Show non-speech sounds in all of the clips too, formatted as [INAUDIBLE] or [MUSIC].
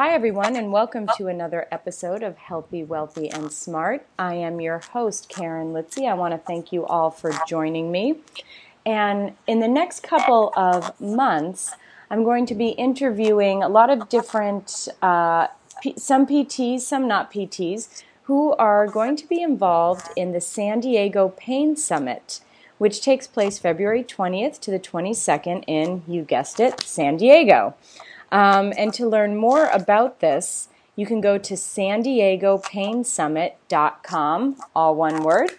Hi, everyone, and welcome to another episode of Healthy, Wealthy, and Smart. I am your host, Karen Litzy. I want to thank you all for joining me. And in the next couple of months, I'm going to be interviewing a lot of different, uh, P- some PTs, some not PTs, who are going to be involved in the San Diego Pain Summit, which takes place February 20th to the 22nd in, you guessed it, San Diego. Um, and to learn more about this, you can go to san diego painsummit.com, all one word.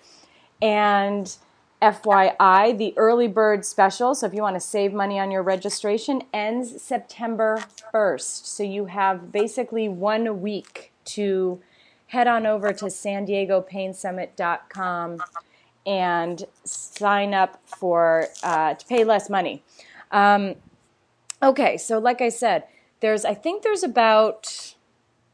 And FYI, the early bird special, so if you want to save money on your registration, ends September 1st. So you have basically one week to head on over to san diego painsummit.com and sign up for uh, to pay less money. Um, Okay, so like I said, there's I think there's about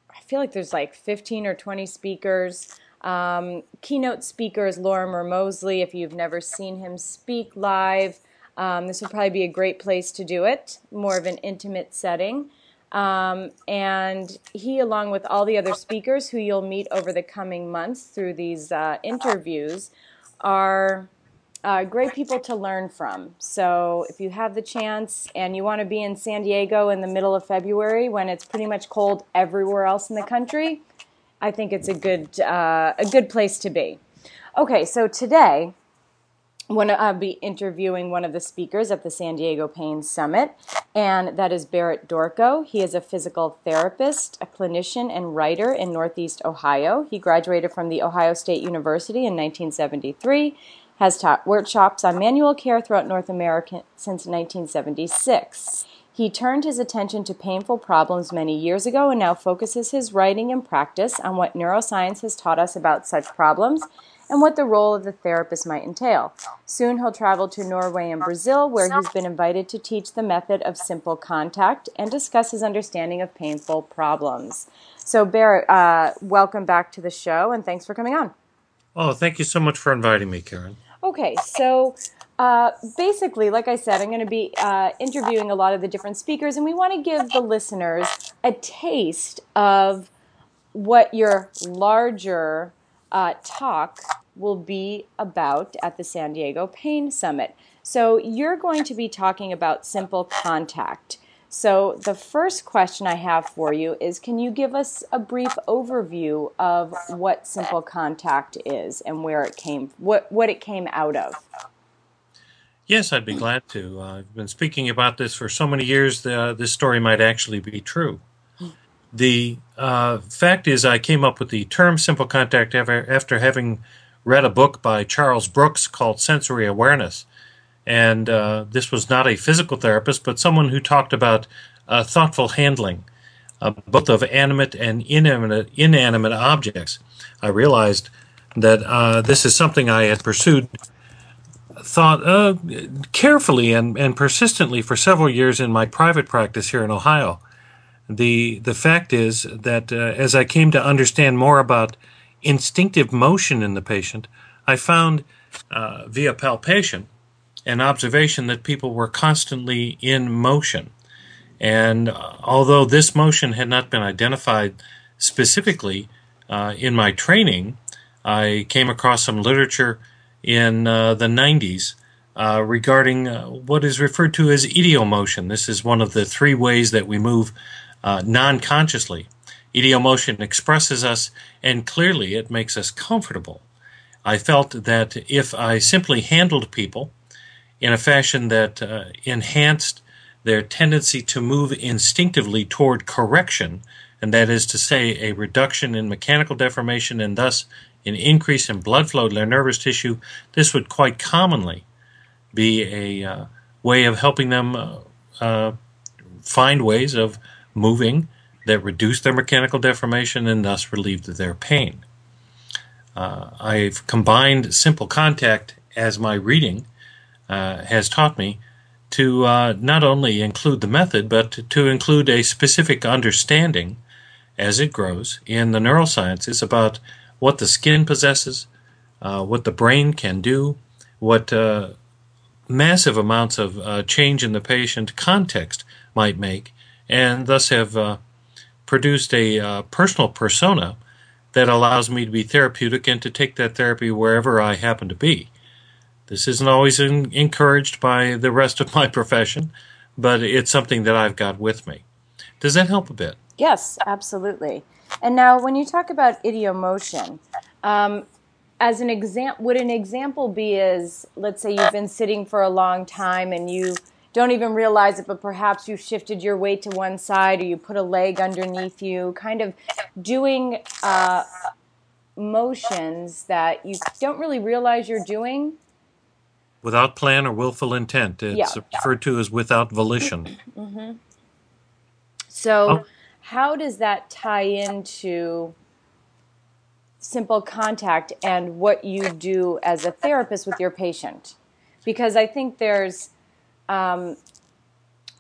I feel like there's like 15 or 20 speakers. Um, keynote speakers Lorimer Moseley. If you've never seen him speak live, um, this would probably be a great place to do it. More of an intimate setting. Um, and he, along with all the other speakers who you'll meet over the coming months through these uh, interviews, are uh, great people to learn from. So if you have the chance and you want to be in San Diego in the middle of February when it's pretty much cold everywhere else in the country, I think it's a good uh, a good place to be. Okay, so today when I'll be interviewing one of the speakers at the San Diego Pain Summit, and that is Barrett Dorko. He is a physical therapist, a clinician, and writer in Northeast Ohio. He graduated from the Ohio State University in 1973 has taught workshops on manual care throughout North America since 1976. He turned his attention to painful problems many years ago and now focuses his writing and practice on what neuroscience has taught us about such problems and what the role of the therapist might entail. Soon he'll travel to Norway and Brazil, where he's been invited to teach the method of simple contact and discuss his understanding of painful problems. So, Barrett, uh, welcome back to the show and thanks for coming on. Oh, thank you so much for inviting me, Karen. Okay, so uh, basically, like I said, I'm going to be uh, interviewing a lot of the different speakers, and we want to give the listeners a taste of what your larger uh, talk will be about at the San Diego Pain Summit. So, you're going to be talking about simple contact. So, the first question I have for you is Can you give us a brief overview of what simple contact is and where it came, what, what it came out of? Yes, I'd be glad to. Uh, I've been speaking about this for so many years uh, this story might actually be true. The uh, fact is, I came up with the term simple contact after, after having read a book by Charles Brooks called Sensory Awareness and uh, this was not a physical therapist, but someone who talked about uh, thoughtful handling, uh, both of animate and inanimate, inanimate objects. I realized that uh, this is something I had pursued, thought uh, carefully and, and persistently for several years in my private practice here in Ohio. The the fact is that uh, as I came to understand more about instinctive motion in the patient, I found via palpation an observation that people were constantly in motion. And uh, although this motion had not been identified specifically uh, in my training, I came across some literature in uh, the 90s uh, regarding uh, what is referred to as idiomotion. This is one of the three ways that we move non consciously. Idiomotion expresses us, and clearly it makes us comfortable. I felt that if I simply handled people, in a fashion that uh, enhanced their tendency to move instinctively toward correction, and that is to say, a reduction in mechanical deformation and thus an increase in blood flow to their nervous tissue. This would quite commonly be a uh, way of helping them uh, uh find ways of moving that reduce their mechanical deformation and thus relieve their pain. Uh, I've combined simple contact as my reading uh, has taught me to uh, not only include the method, but to include a specific understanding as it grows in the neurosciences about what the skin possesses, uh, what the brain can do, what uh, massive amounts of uh, change in the patient context might make, and thus have uh, produced a personal persona that allows me to be therapeutic and to take that therapy wherever I happen to be. This isn't always in, encouraged by the rest of my [LAUGHS] profession, but it's something that I've got with me. Does that help a bit? Yes, absolutely. And now, when you talk about idiomotion, um, as an example, would an example be as let's say you've been sitting for a long time and you don't even realize it, but perhaps you shifted your weight to one side or you put a leg underneath you, kind of doing uh, motions that you don't really realize you're doing. Without plan or willful intent. It's Yeah. referred to as without volition. [CLEARS THROAT] So, Oh. how does that tie into simple contact and what you do as a therapist with your patient? Because I think there's um,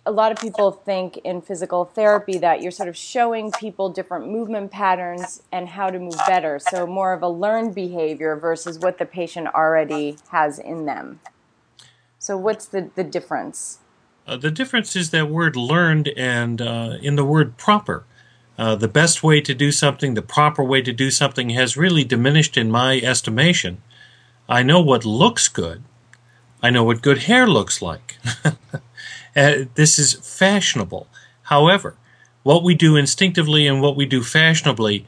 a lot of people think in physical therapy that you're sort of showing people different movement patterns and how to move better. So, more of a learned behavior versus what the patient already has in them. So, what's the, the difference? Uh, the difference is that word learned and uh, in the word proper. Uh, the best way to do something, the proper way to do something, has really diminished in my estimation. I know what looks good. I know what good hair looks like. [LAUGHS] Uh, this is fashionable. However, what we do instinctively and what we do fashionably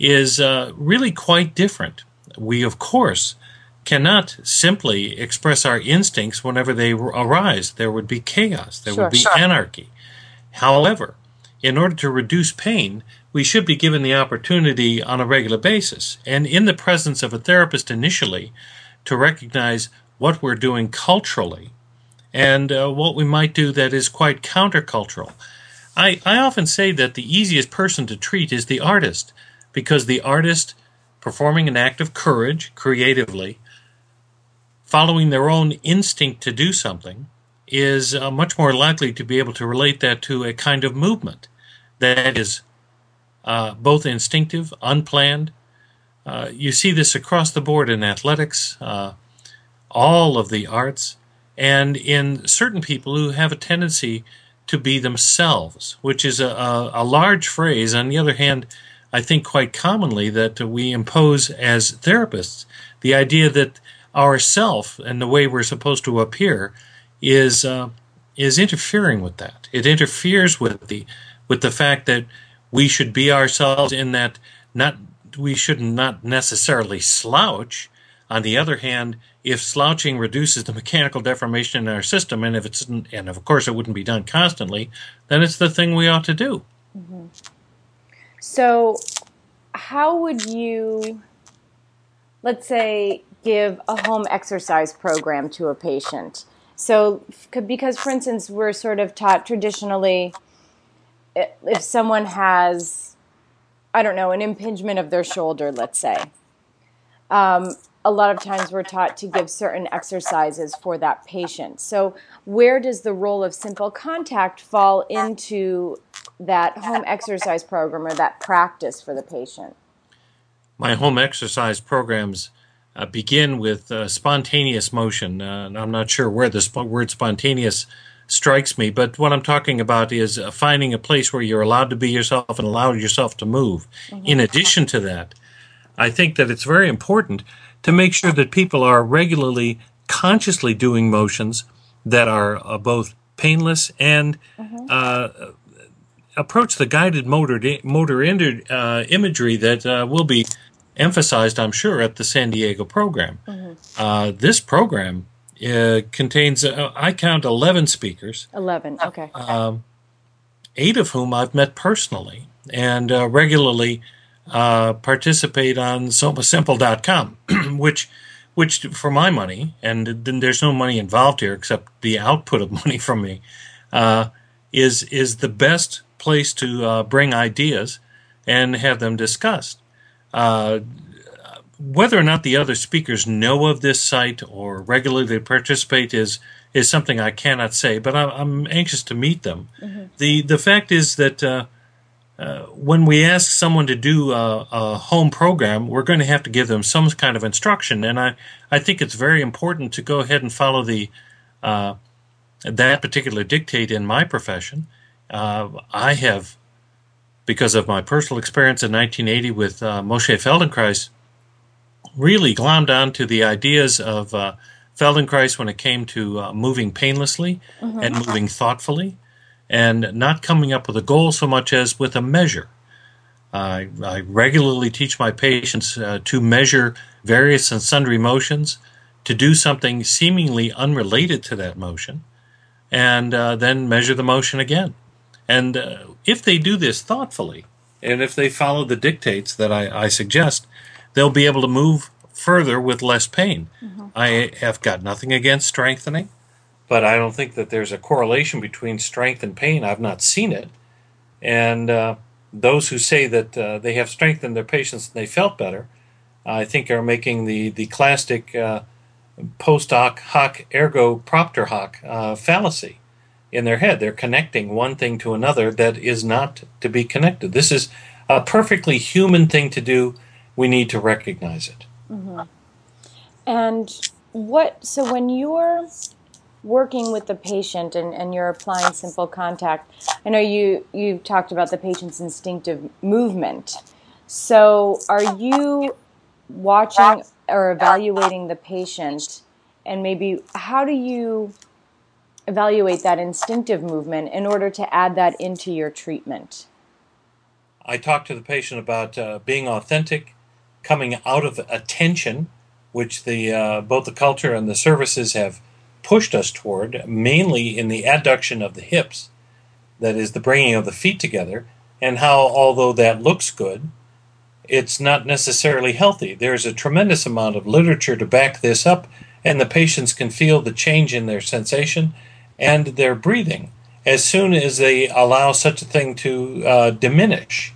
is uh, really quite different. We, of course, cannot simply express our instincts whenever they arise. There would be chaos, there Sure. would be Sure. anarchy. However, in order to reduce pain, we should be given the opportunity on a regular basis and in the presence of a therapist initially to recognize what we're doing culturally and uh, what we might do that is quite countercultural. I, I often say that the easiest person to treat is the artist because the artist performing an act of courage creatively, following their own instinct to do something, is uh, much more likely to be able to relate that to a kind of movement that is uh, both instinctive, unplanned. Uh, you see this across the board in athletics, uh, all of the arts, and in certain people who have a tendency to be themselves, which is a, a, a large phrase. On the other hand, I think quite commonly that we impose as therapists the idea that our self and the way we're supposed to appear is uh, is interfering with that. It interferes with the with the fact that we should be ourselves in that not we should not necessarily slouch. On the other hand, if slouching reduces the mechanical deformation in our system, and if it's and of course it wouldn't be done constantly, then it's the thing we ought to do. So, how would you, let's say, give a home exercise program to a patient? So, because for instance, we're sort of taught traditionally if someone has, I don't know, an impingement of their shoulder, let's say, um, a lot of times we're taught to give certain exercises for that patient. So, where does the role of simple contact fall into that home exercise program or that practice for the patient? My home exercise programs uh, begin with uh, spontaneous motion. Uh, I'm not sure where the sp- word spontaneous strikes me, but what I'm talking about is uh, finding a place where you're allowed to be yourself and allow yourself to move. In addition to that, I think that it's very important to make sure that people are regularly consciously doing motions that are uh, both painless and uh, approach the guided motor motor uh, imagery that uh, will be emphasized, I'm sure, at the San Diego program. Uh, this program uh, contains, uh, I count 11 speakers, 11. Okay. eight of whom I've met personally and uh, regularly uh, participate on somasimple.com, [CLEARS THROAT] which, which for my money, and then there's no money involved here except the output of [LAUGHS] money from me, uh, is is the best place to uh, bring ideas and have them discussed. Uh, whether or not the other speakers know of this site or regularly participate is is something I cannot say, but I'm, I'm anxious to meet them. the The fact is that uh, uh, when we ask someone to do a, a home program, we're going to have to give them some kind of instruction, and I I think it's very important to go ahead and follow the uh, that particular dictate in my profession. Uh, I have because of my personal experience in 1980 with uh, Moshe Feldenkrais, really glommed onto the ideas of uh, Feldenkrais when it came to uh, moving painlessly mm-hmm. and moving thoughtfully and not coming up with a goal so much as with a measure. I, I regularly teach my patients uh, to measure various and sundry motions, to do something seemingly unrelated to that motion, and uh, then measure the motion again. And uh, if they do this thoughtfully, and if they follow the dictates that I, I suggest, they'll be able to move further with less pain. Mm-hmm. I have got nothing against strengthening, but I don't think that there's a correlation between strength and pain. I've not seen it. And uh, those who say that uh, they have strengthened their patients and they felt better, I think are making the the classic uh, post hoc hoc ergo propter hoc uh, fallacy in their head. They're connecting one thing to another that is not to be connected. This is a perfectly human thing to do. We need to recognize it. Mm-hmm. And what? So when you're working with the patient and, and you're applying simple contact, I know you, you've talked about the patient's instinctive movement. So are you watching or evaluating the patient and maybe how do you evaluate that instinctive movement in order to add that into your treatment? I talk to the patient about uh, being authentic, coming out of attention, which the uh, both the culture and the services have pushed us toward, mainly in the adduction of the hips, that is, the bringing of the feet together, and how, although that looks good, it's not necessarily healthy. There's a tremendous amount of literature to back this up, and the patients can feel the change in their sensation and their breathing as soon as they allow such a thing to uh, diminish.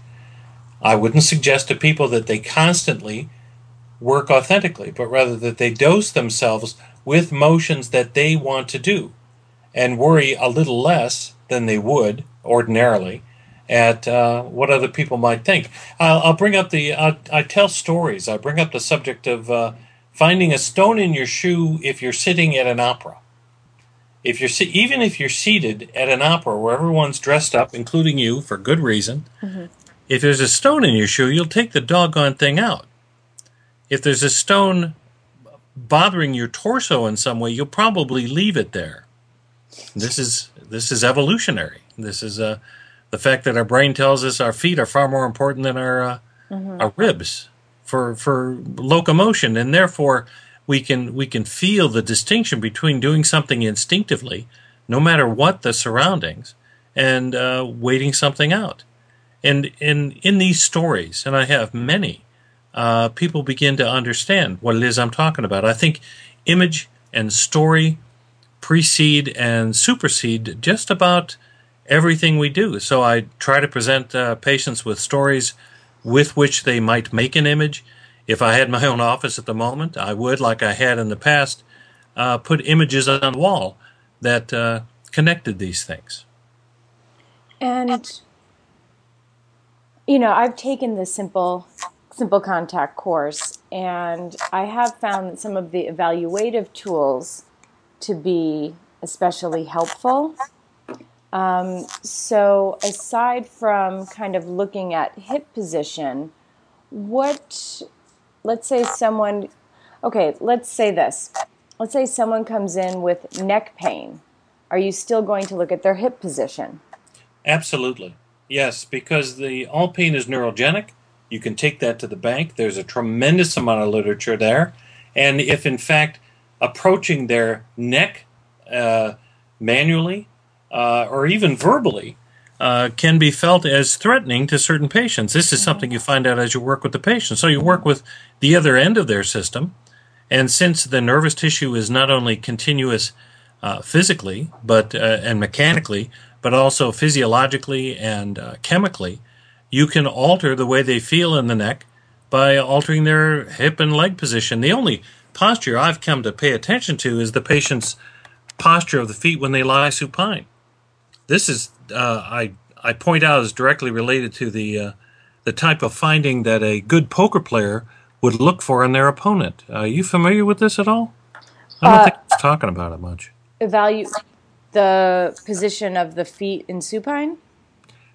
I wouldn't suggest to people that they constantly work authentically, but rather that they dose themselves with motions that they want to do and worry a little less than they would ordinarily at uh, what other people might think. I'll, I'll bring up the, I'll, I tell stories. I bring up the subject of uh, finding a stone in your shoe if you're sitting at an opera. If you're even if you're seated at an opera where everyone's dressed up, including you, for good reason, mm-hmm. if there's a stone in your shoe, you'll take the doggone thing out. If there's a stone bothering your torso in some way, you'll probably leave it there. This is this is evolutionary. This is uh, the fact that our brain tells us our feet are far more important than our uh, mm-hmm. our ribs for for locomotion, and therefore we can we can feel the distinction between doing something instinctively, no matter what the surroundings, and uh, waiting something out. And in in these stories, and I have many, uh, people begin to understand what it is I'm talking about. I think image and story precede and supersede just about everything we do. So I try to present uh, patients with stories with which they might make an image. If I had my own office at the moment, I would, like I had in the past, uh, put images on the wall that uh, connected these things. And, you know, I've taken the simple simple contact course, and I have found some of the evaluative tools to be especially helpful. Um, so, aside from kind of looking at hip position, what, let's say someone, okay, let's say this. Let's say someone comes in with neck pain. Are you still going to look at their hip position? Absolutely. Yes, because the all pain is neurogenic you can take that to the bank. There's a tremendous amount of literature there. And if, in fact, approaching their neck uh, manually uh, or even verbally uh, can be felt as threatening to certain patients, this is something you find out as you work with the patient. So you work with the other end of their system. And since the nervous tissue is not only continuous uh, physically but uh, and mechanically, but also physiologically and uh, chemically, you can alter the way they feel in the neck by altering their hip and leg position. The only posture I've come to pay attention to is the patient's posture of the feet when they lie supine. This is uh, I I point out is directly related to the uh, the type of finding that a good poker player would look for in their opponent. Are you familiar with this at all? I don't uh, think he's talking about it much. Evaluate the position of the feet in supine.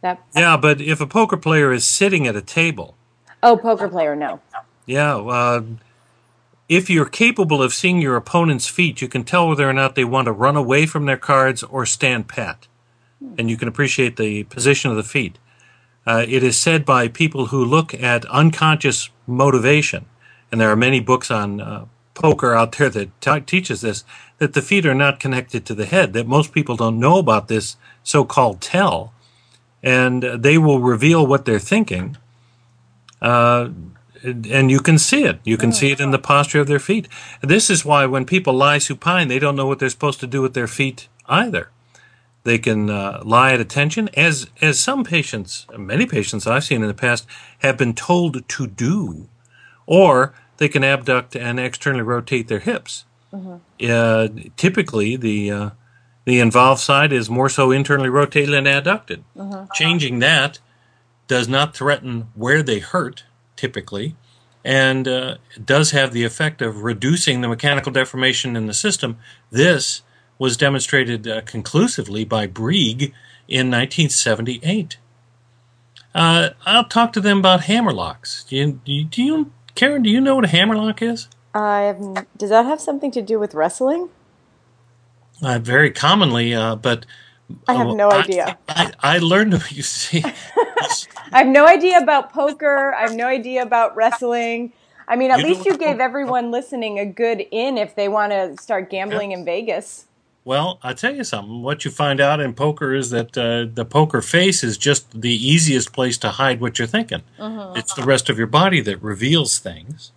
That Yeah, but if a poker player is sitting at a table, oh, poker player, no. yeah, uh, if you're capable of seeing your opponent's feet, you can tell whether or not they want to run away from their cards or stand pat. And you can appreciate the position of the feet. Uh, it is said by people who look at unconscious motivation, and there are many books on uh, poker out there that t- teaches this, that the feet are not connected to the head, that most people don't know about this so-called tell, and they will reveal what they're thinking. Uh, and you can see it. You can see it in the posture of their feet. This is why when people lie supine, they don't know what they're supposed to do with their feet either. They can uh, lie at attention, as as some patients, many patients I've seen in the past, have been told to do, or they can abduct and externally rotate their hips. Uh, typically, the uh, the involved side is more so internally rotated and adducted. Changing that does not threaten where they hurt, typically, and uh, does have the effect of reducing the mechanical deformation in the system. This was demonstrated uh, conclusively by Breig in 1978. Uh, I'll talk to them about hammerlocks. Do you, do you, do you, Karen? Do you know what a hammerlock is? I have, does that have something to do with wrestling? Uh, very commonly, uh, but I have no idea. I, I learned. [LAUGHS] You see, [LAUGHS] I have no idea about poker. I have no idea about wrestling. I mean, at You least you gave everyone listening a good in if they want to start gambling in Vegas. Well, I'll tell you something. What you find out in poker is that uh, the poker face is just the easiest place to hide what you're thinking. It's the rest of your body that reveals things.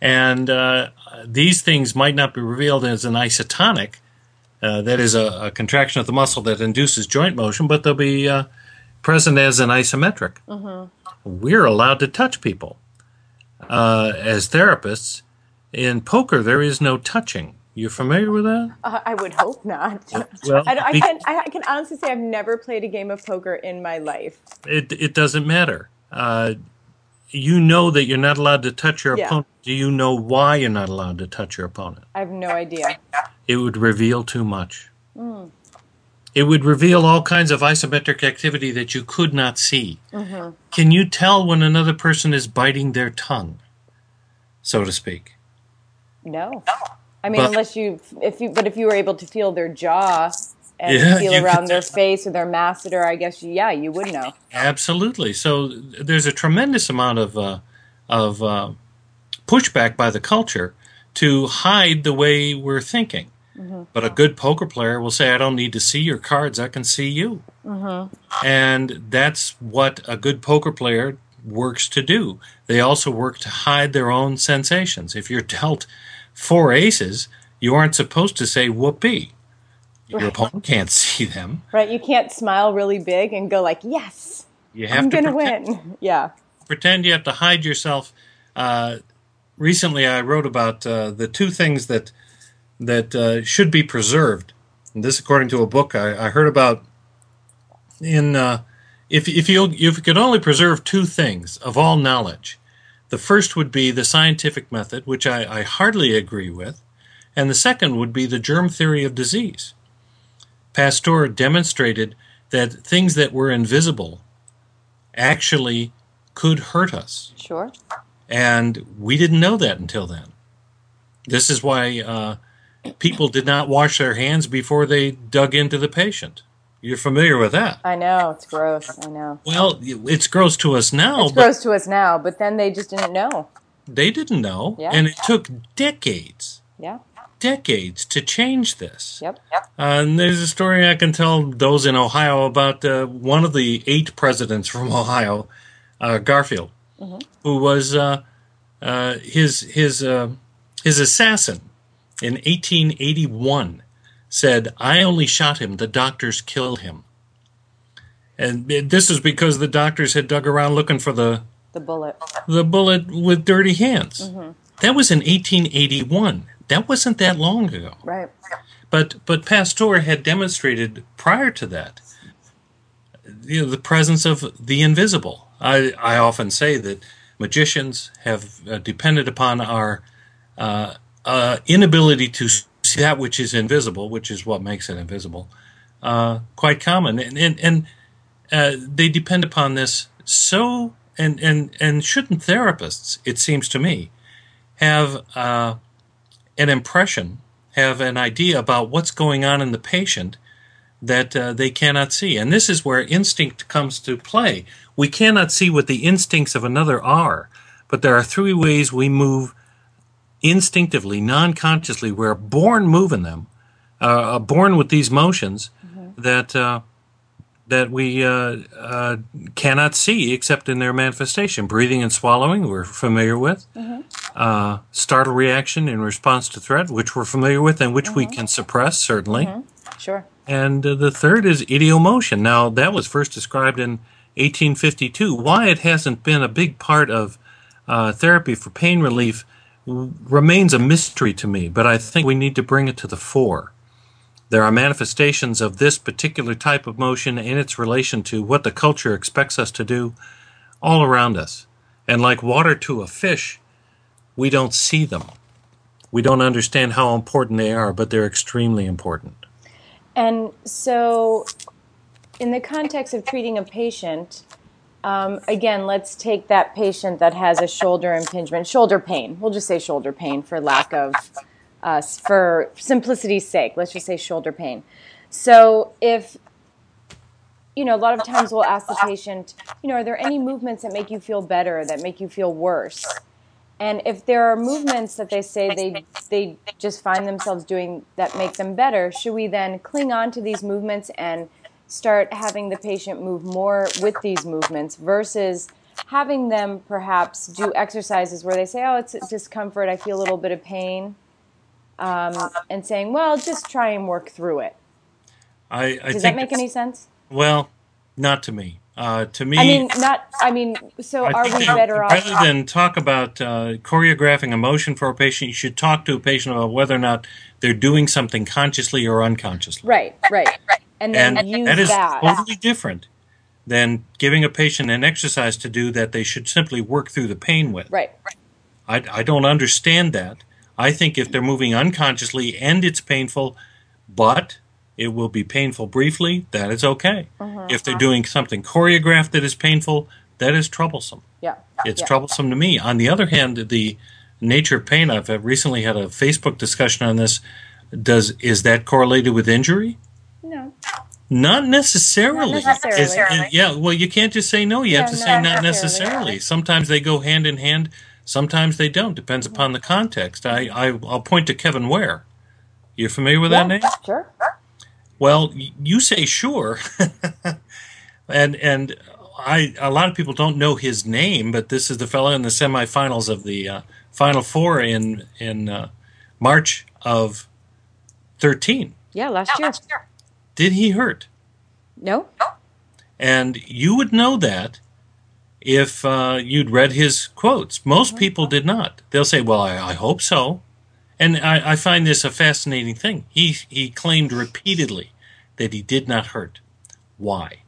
And uh, these things might not be revealed as an isotonic, uh, that is a, a contraction of the muscle that induces joint motion, but they'll be uh, present as an isometric. We're allowed to touch people. Uh, as therapists, in poker, there is no touching. You familiar with that? Uh, I would hope not. [LAUGHS] Well, I, I can I can honestly say I've never played a game of poker in my life. It it doesn't matter. Uh, you know that you're not allowed to touch your Yeah. opponent. Do you know why you're not allowed to touch your opponent? I have no idea. It would reveal too much. It would reveal all kinds of isometric activity that you could not see. Can you tell when another person is biting their tongue, so to speak? No. No. I mean, But- unless you, if you, but if you were able to feel their jaw and Yeah, feel around their face or their masseter, I guess, yeah, you would know. Absolutely. So there's a tremendous amount of uh, of uh, pushback by the culture to hide the way we're thinking. But a good poker player will say, "I don't need to see your cards; I can see you." And that's what a good poker player works to do. They also work to hide their own sensations. If you're dealt four aces, you aren't supposed to say "whoopee." Your Right. opponent can't [LAUGHS] see them. Right? You can't smile really big and go like, "Yes, You have I'm to gonna pretend- win." [LAUGHS] Yeah. pretend you have to hide yourself. Uh, recently, I wrote about uh, the two things that that uh, should be preserved. And this, according to a book I, I heard about. In uh, if if you if you could only preserve two things of all knowledge, the first would be the scientific method, which I, I hardly agree with, and the second would be the germ theory of disease. Pasteur demonstrated that things that were invisible actually could hurt us. Sure. And we didn't know that until then. This is why uh, people did not wash their hands before they dug into the patient. You're familiar with that. I know it's gross. I know Well, it's gross to us now, it's gross to us now, but then they just didn't know. they didn't know. Yeah. And it took decades, Yeah. decades to change this. Yep. Uh, and there's a story I can tell those in Ohio about uh, one of the eight presidents from [LAUGHS] Ohio, uh, Garfield, who was uh, uh, his his uh, his assassin in 1881 said, "I only shot him. The doctors killed him." And this is because the doctors had dug around looking for the The bullet. the bullet with dirty hands. That was in 1881. That wasn't that long ago. Right. But but Pasteur had demonstrated prior to that, you know, the presence of the invisible. I I often say that magicians have uh, depended upon our uh, uh, inability to that which is invisible, which is what makes it invisible. Uh, quite common, and and, and uh, they depend upon this so, and, and, and shouldn't therapists, it seems to me, have uh, an impression, have an idea about what's going on in the patient that uh, they cannot see. And this is where instinct comes to play. We cannot see what the instincts of another are, but there are three ways we move instinctively, non consciously. We're born moving them, uh, born with these motions mm-hmm. that. Uh, that we uh, uh, cannot see except in their manifestation. Breathing and swallowing, we're familiar with. Mm-hmm. Uh, startle reaction in response to threat, which we're familiar with and which mm-hmm. we can suppress, certainly. Mm-hmm. Sure. And uh, the third is idiomotion. Now, that was first described in 1852. Why it hasn't been a big part of uh, therapy for pain relief remains a mystery to me, but I think we need to bring it to the fore. There are manifestations of this particular type of motion in its relation to what the culture expects us to do all around us. And like water to a fish, we don't see them. We don't understand how important they are, but they're extremely important. And so, in the context of treating a patient, um, again, let's take that patient that has a shoulder impingement, shoulder pain. We'll just say shoulder pain for lack of uh, for simplicity's sake, let's just say shoulder pain. So if you know, a lot of times we'll ask the patient, you know, are there any movements that make you feel better, that make you feel worse? And if there are movements that they say they they just find themselves doing that make them better, should we then cling on to these movements and start having the patient move more with these movements versus having them perhaps do exercises where they say, "Oh, it's discomfort, I feel a little bit of pain." um, and saying, "Well, just try and work through it." I, I does that make any sense? Well, not to me. Uh, to me, I mean, not. I mean, so I are we better off? Rather than talk about uh, choreographing emotion for a patient, you should talk to a patient about whether or not they're doing something consciously or unconsciously. Right, right, right. And then and use that is that. totally different than giving a patient an exercise to do that they should simply work through the pain with. Right. I, I don't understand that. I think if they're moving unconsciously and it's painful, but it will be painful briefly, that is okay. Mm-hmm. If they're doing something choreographed that is painful, that is troublesome. Yeah. It's yeah. troublesome to me. On the other hand, the nature of pain, I've recently had a Facebook discussion on this. Does is that correlated with injury? No. Not necessarily. Not necessarily. yeah, well, you can't just say no. You yeah, have to say not necessarily. Sometimes they go hand in hand. Sometimes they don't. Depends upon the context. I, I will point to Kevin Ware. You're familiar with yeah, that name? Sure. Well, you say sure, [LAUGHS] and and I a lot of people don't know his name, but this is the fellow in the semifinals of the uh, Final Four in in uh, March of thirteen. Yeah, last year. Did he hurt? No. And you would know that if uh, you'd read his quotes. Most people did not. They'll say, "Well, I, I hope so," and I, I, find this a fascinating thing. He he claimed repeatedly that he did not hurt. Why?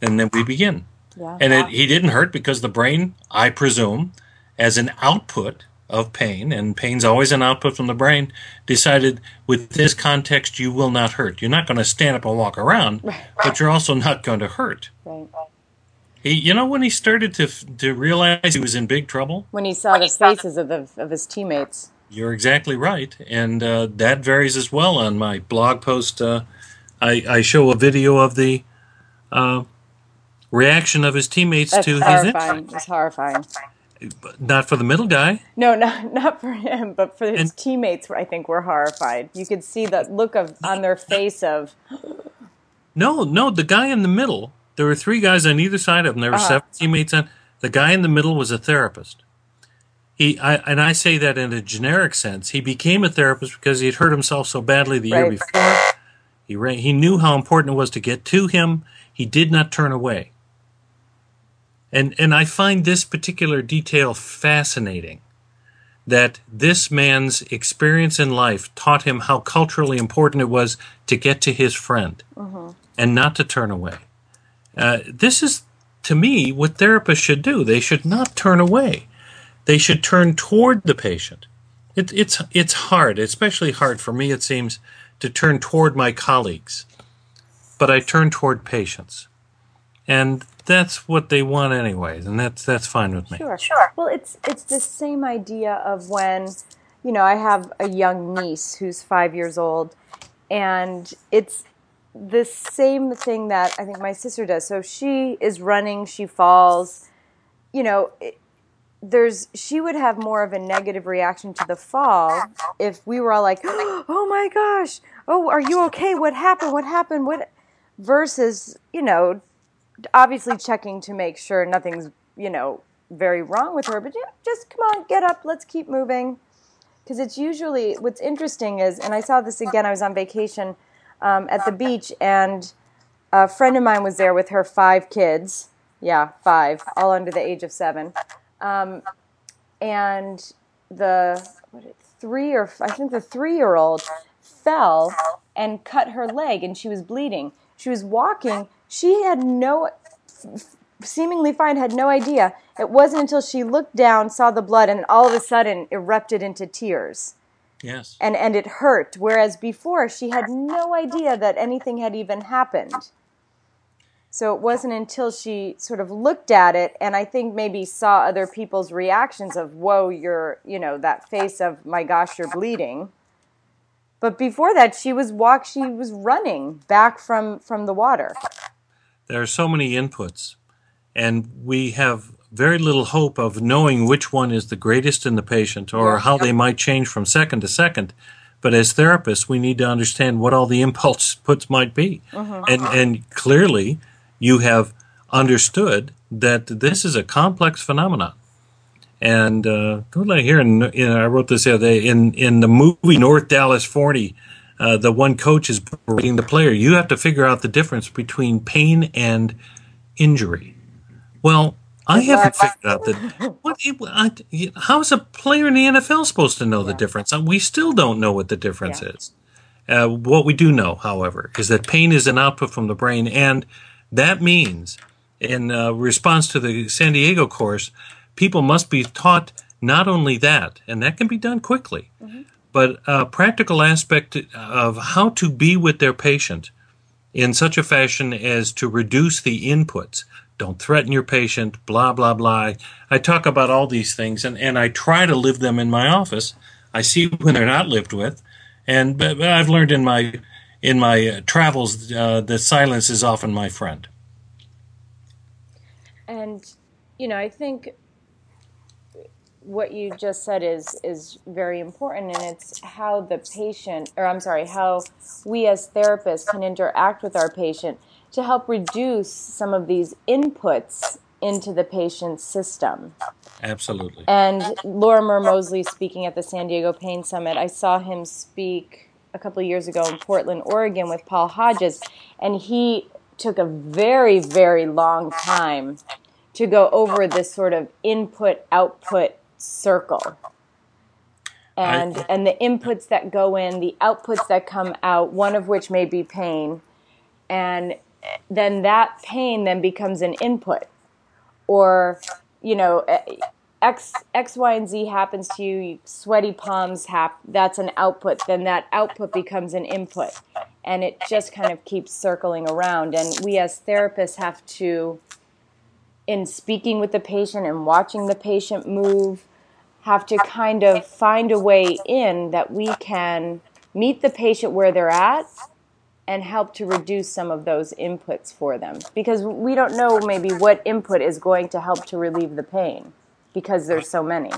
And then we begin. Yeah, and it, he didn't hurt because the brain, I presume, as an output of pain, and pain's always an output from the brain, decided with this context you will not hurt. You're not going to stand up and walk around, but you're also not going to hurt. Right. He, you know, when he started to to realize he was in big trouble, when he saw the faces of the of his teammates. You're exactly right, and uh, that varies as well. On my blog post, uh, I, I show a video of the uh, reaction of his teammates That's to horrifying. his It's horrifying. Not for the middle guy. No, not not for him, but for his and, teammates. I think were horrified. You could see the look of on their face of. No, no, the guy in the middle there were three guys on either side of him. There were uh-huh. seven teammates on. The guy in the middle was a therapist. He I, and I say that in a generic sense. He became a therapist because he had hurt himself so badly the right. year before. He ran, he knew how important it was to get to him. He did not turn away. And and I find this particular detail fascinating. That this man's experience in life taught him how culturally important it was to get to his friend uh-huh. and not to turn away. Uh, this is, to me, what therapists should do. They should not turn away. They should turn toward the patient. It, it's it's hard, especially hard for me. It seems to turn toward my colleagues. but I turn toward patients. And that's what they want anyways, and that's that's fine with me. Sure. Sure. Well, it's it's the same idea of when, you know, I have a young niece who's 5 years old and it's the same thing that I think my sister does. So she is running, she falls, you know, it, there's she would have more of a negative reaction to the fall if we were all like, [GASPS] "Oh my gosh. Oh, are you okay? What happened? What happened? What?" versus, you know, obviously checking to make sure nothing's, you know, very wrong with her, but yeah, just come on, get up, let's keep moving. Because it's usually what's interesting is, and I saw this again, I was on vacation um, at the beach, and a friend of mine was there with her five kids. Yeah, five, all under the age of seven. Um, and the what, three or I think the three year old fell and cut her leg, and she was bleeding. She was walking. She had no, seemingly fine, had no idea. It wasn't until she looked down, saw the blood, and all of a sudden erupted into tears. Yes. And and it hurt. Whereas before she had no idea that anything had even happened. So it wasn't until she sort of looked at it and I think maybe saw other people's reactions of, whoa, you're, you know, that face of, my gosh, you're bleeding. But before that, she was walk, she was running back from, from the water. There are so many inputs, and we have very little hope of knowing which one is the greatest in the patient or yeah. how they might change from second to second. But as therapists, we need to understand what all the [LAUGHS] impulse puts might be. Mm-hmm. And, and clearly, you have understood that this is a complex phenomenon. And uh, here, in, in, I wrote this the other day in in the movie North Dallas Forty. Uh, the one coach is berating the player. You have to figure out the difference between pain and injury. Well, I haven't figured out that. What? I, how is a player in the NFL supposed to know the difference? We still don't know what the difference yeah. is. Uh, what we do know, however, is that pain is an output from the brain, and that means, in uh, response to the San Diego course, people must be taught not only that, and that can be done quickly, mm-hmm. but a practical aspect of how to be with their patient in such a fashion as to reduce the inputs. Don't threaten your patient, blah, blah, blah. I talk about all these things and, and I try to live them in my office. I see when they're not lived with. And but, but I've learned in my in my uh, travels uh, that silence is often my friend. And you know, I think what you just said is is very important and it's how the patient or I'm sorry, how we as therapists can interact with our patient to help reduce some of these inputs into the patient's system. Absolutely. And Lorimer Moseley speaking at the San Diego Pain Summit, I saw him speak a couple of years ago in Portland, Oregon, with Paul Hodges, and he took a very, very long time to go over this sort of input output circle. And, I, and the inputs that go in, the outputs that come out, one of which may be pain, and then that pain then becomes an input. Or, you know, X, X, Y, and Z happens to you, sweaty palms, hap- that's an output. Then that output becomes an input. And it just kind of keeps circling around. And we as therapists have to, in speaking with the patient and watching the patient move, have to kind of find a way in that we can meet the patient where they're at and help to reduce some of those inputs for them. Because we don't know maybe what input is going to help to relieve the pain because there's so many.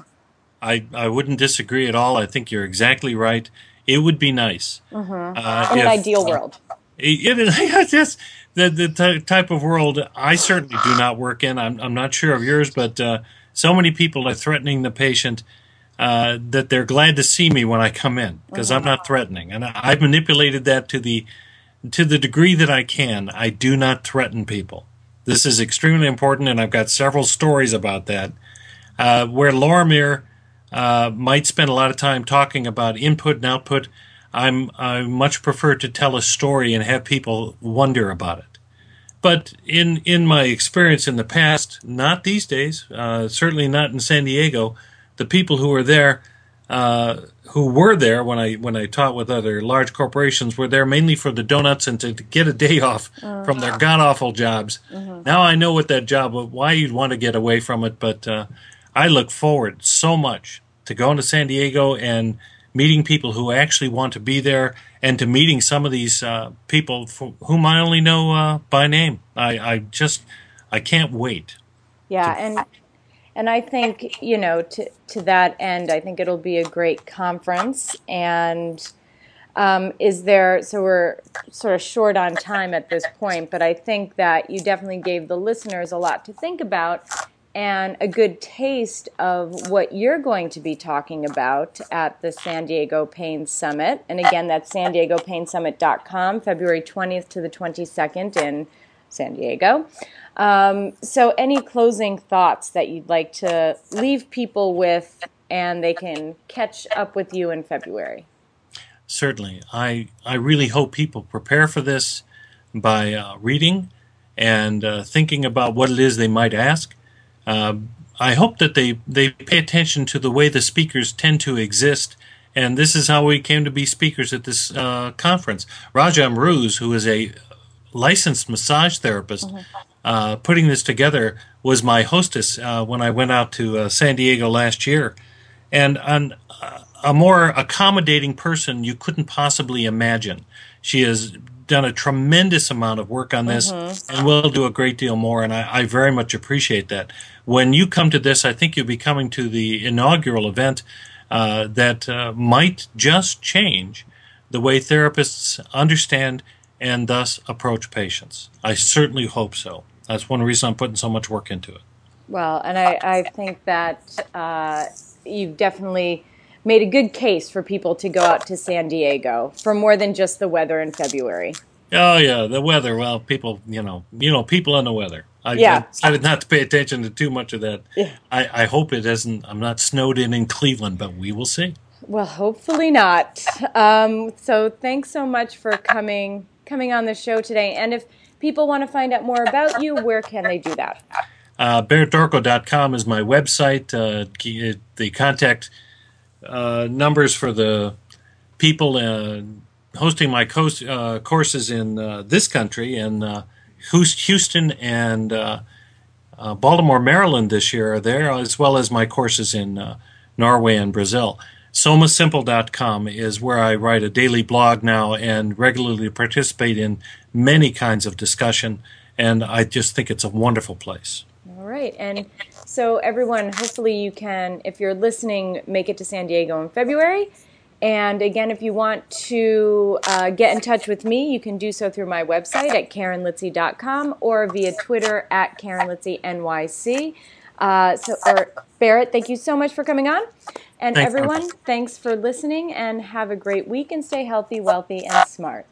I, I wouldn't disagree at all. I think you're exactly right. It would be nice. Mm-hmm. Uh, In if, an ideal uh, world. It, [LAUGHS] it, the, the t- type of world I certainly do not work in. I'm, I'm not sure of yours, but uh, so many people are threatening the patient uh, that they're glad to see me when I come in because mm-hmm. I'm not threatening. And I, I've manipulated that to the to the degree that I can. I do not threaten people. This is extremely important, and I've got several stories about that. Uh, where Lorimer uh, might spend a lot of time talking about input and output, I'm I much prefer to tell a story and have people wonder about it. But in in my experience in the past, not these days, uh, certainly not in San Diego, the people who are there uh, who were there when I when I taught with other large corporations were there mainly for the donuts and to, to get a day [LAUGHS] off uh-huh. from their god awful jobs. Uh-huh. Now I know what that job why you'd want to get away from it, but uh, I look forward so much to going to San Diego and meeting people who actually want to be there and to meeting some of these uh, people whom I only know uh, by name. I, I just I can't wait. Yeah, to- and and I think, you know, to, to that end, I think it'll be a great conference. And um, is there, so we're sort of short on time at this point, but I think that you definitely gave the listeners a lot to think about and a good taste of what you're going to be talking about at the San Diego Pain Summit. And again, that's san diego pain summit.com, February 20th to the 22nd in San Diego. Um, so, any closing thoughts that you'd like to leave people with, and they can catch up with you in February? Certainly. I, I really hope people prepare for this by uh, reading and uh, thinking about what it is they might ask. Uh, I hope that they, they pay attention to the way the speakers tend to exist. And this is how we came to be speakers at this uh, conference. Rajam Roose, who is a licensed massage therapist, mm-hmm. uh, putting this together was my hostess uh, when I went out to uh, San Diego last year. And an, a more accommodating person you couldn't possibly imagine. She has done a tremendous amount of work on this mm-hmm. and will do a great deal more. And I, I, very much appreciate that. When you come to this, I think you'll be coming to the inaugural event uh, that uh, might just change the way therapists understand and thus approach patients. I certainly hope so. That's one reason I'm putting so much work into it. Well, and I, I think that uh, you've definitely made a good case for people to go out to San Diego for more than just the weather in February. Oh yeah, the weather. Well, people, you know, you know, people and the weather. I, yeah. I decided not pay attention to too much of that. Yeah. I, I hope it doesn't. I'm not snowed in in Cleveland, but we will see. Well, hopefully not. Um, so thanks so much for coming coming on the show today. And if people want to find out more about you, where can they do that? Uh, BarrettDorko.com is my website. Uh, the contact uh, numbers for the people uh, hosting my uh, courses in uh, this country in uh, Houston and Baltimore, Maryland this year are there, as well as my courses in Norway and Brazil. SomaSimple.com is where I write a daily blog now and regularly participate in many kinds of discussion. And I just think it's a wonderful place. All right. And so, everyone, hopefully you can, if you're listening, make it to San Diego in February. And again, if you want to uh, get in touch with me, you can do so through my website at KarenLitzy.com or via Twitter at KarenLitzyNYC. Uh, so, or Barrett, thank you so much for coming on. And thanks, everyone, thanks for listening and have a great week and stay healthy, wealthy, and smart.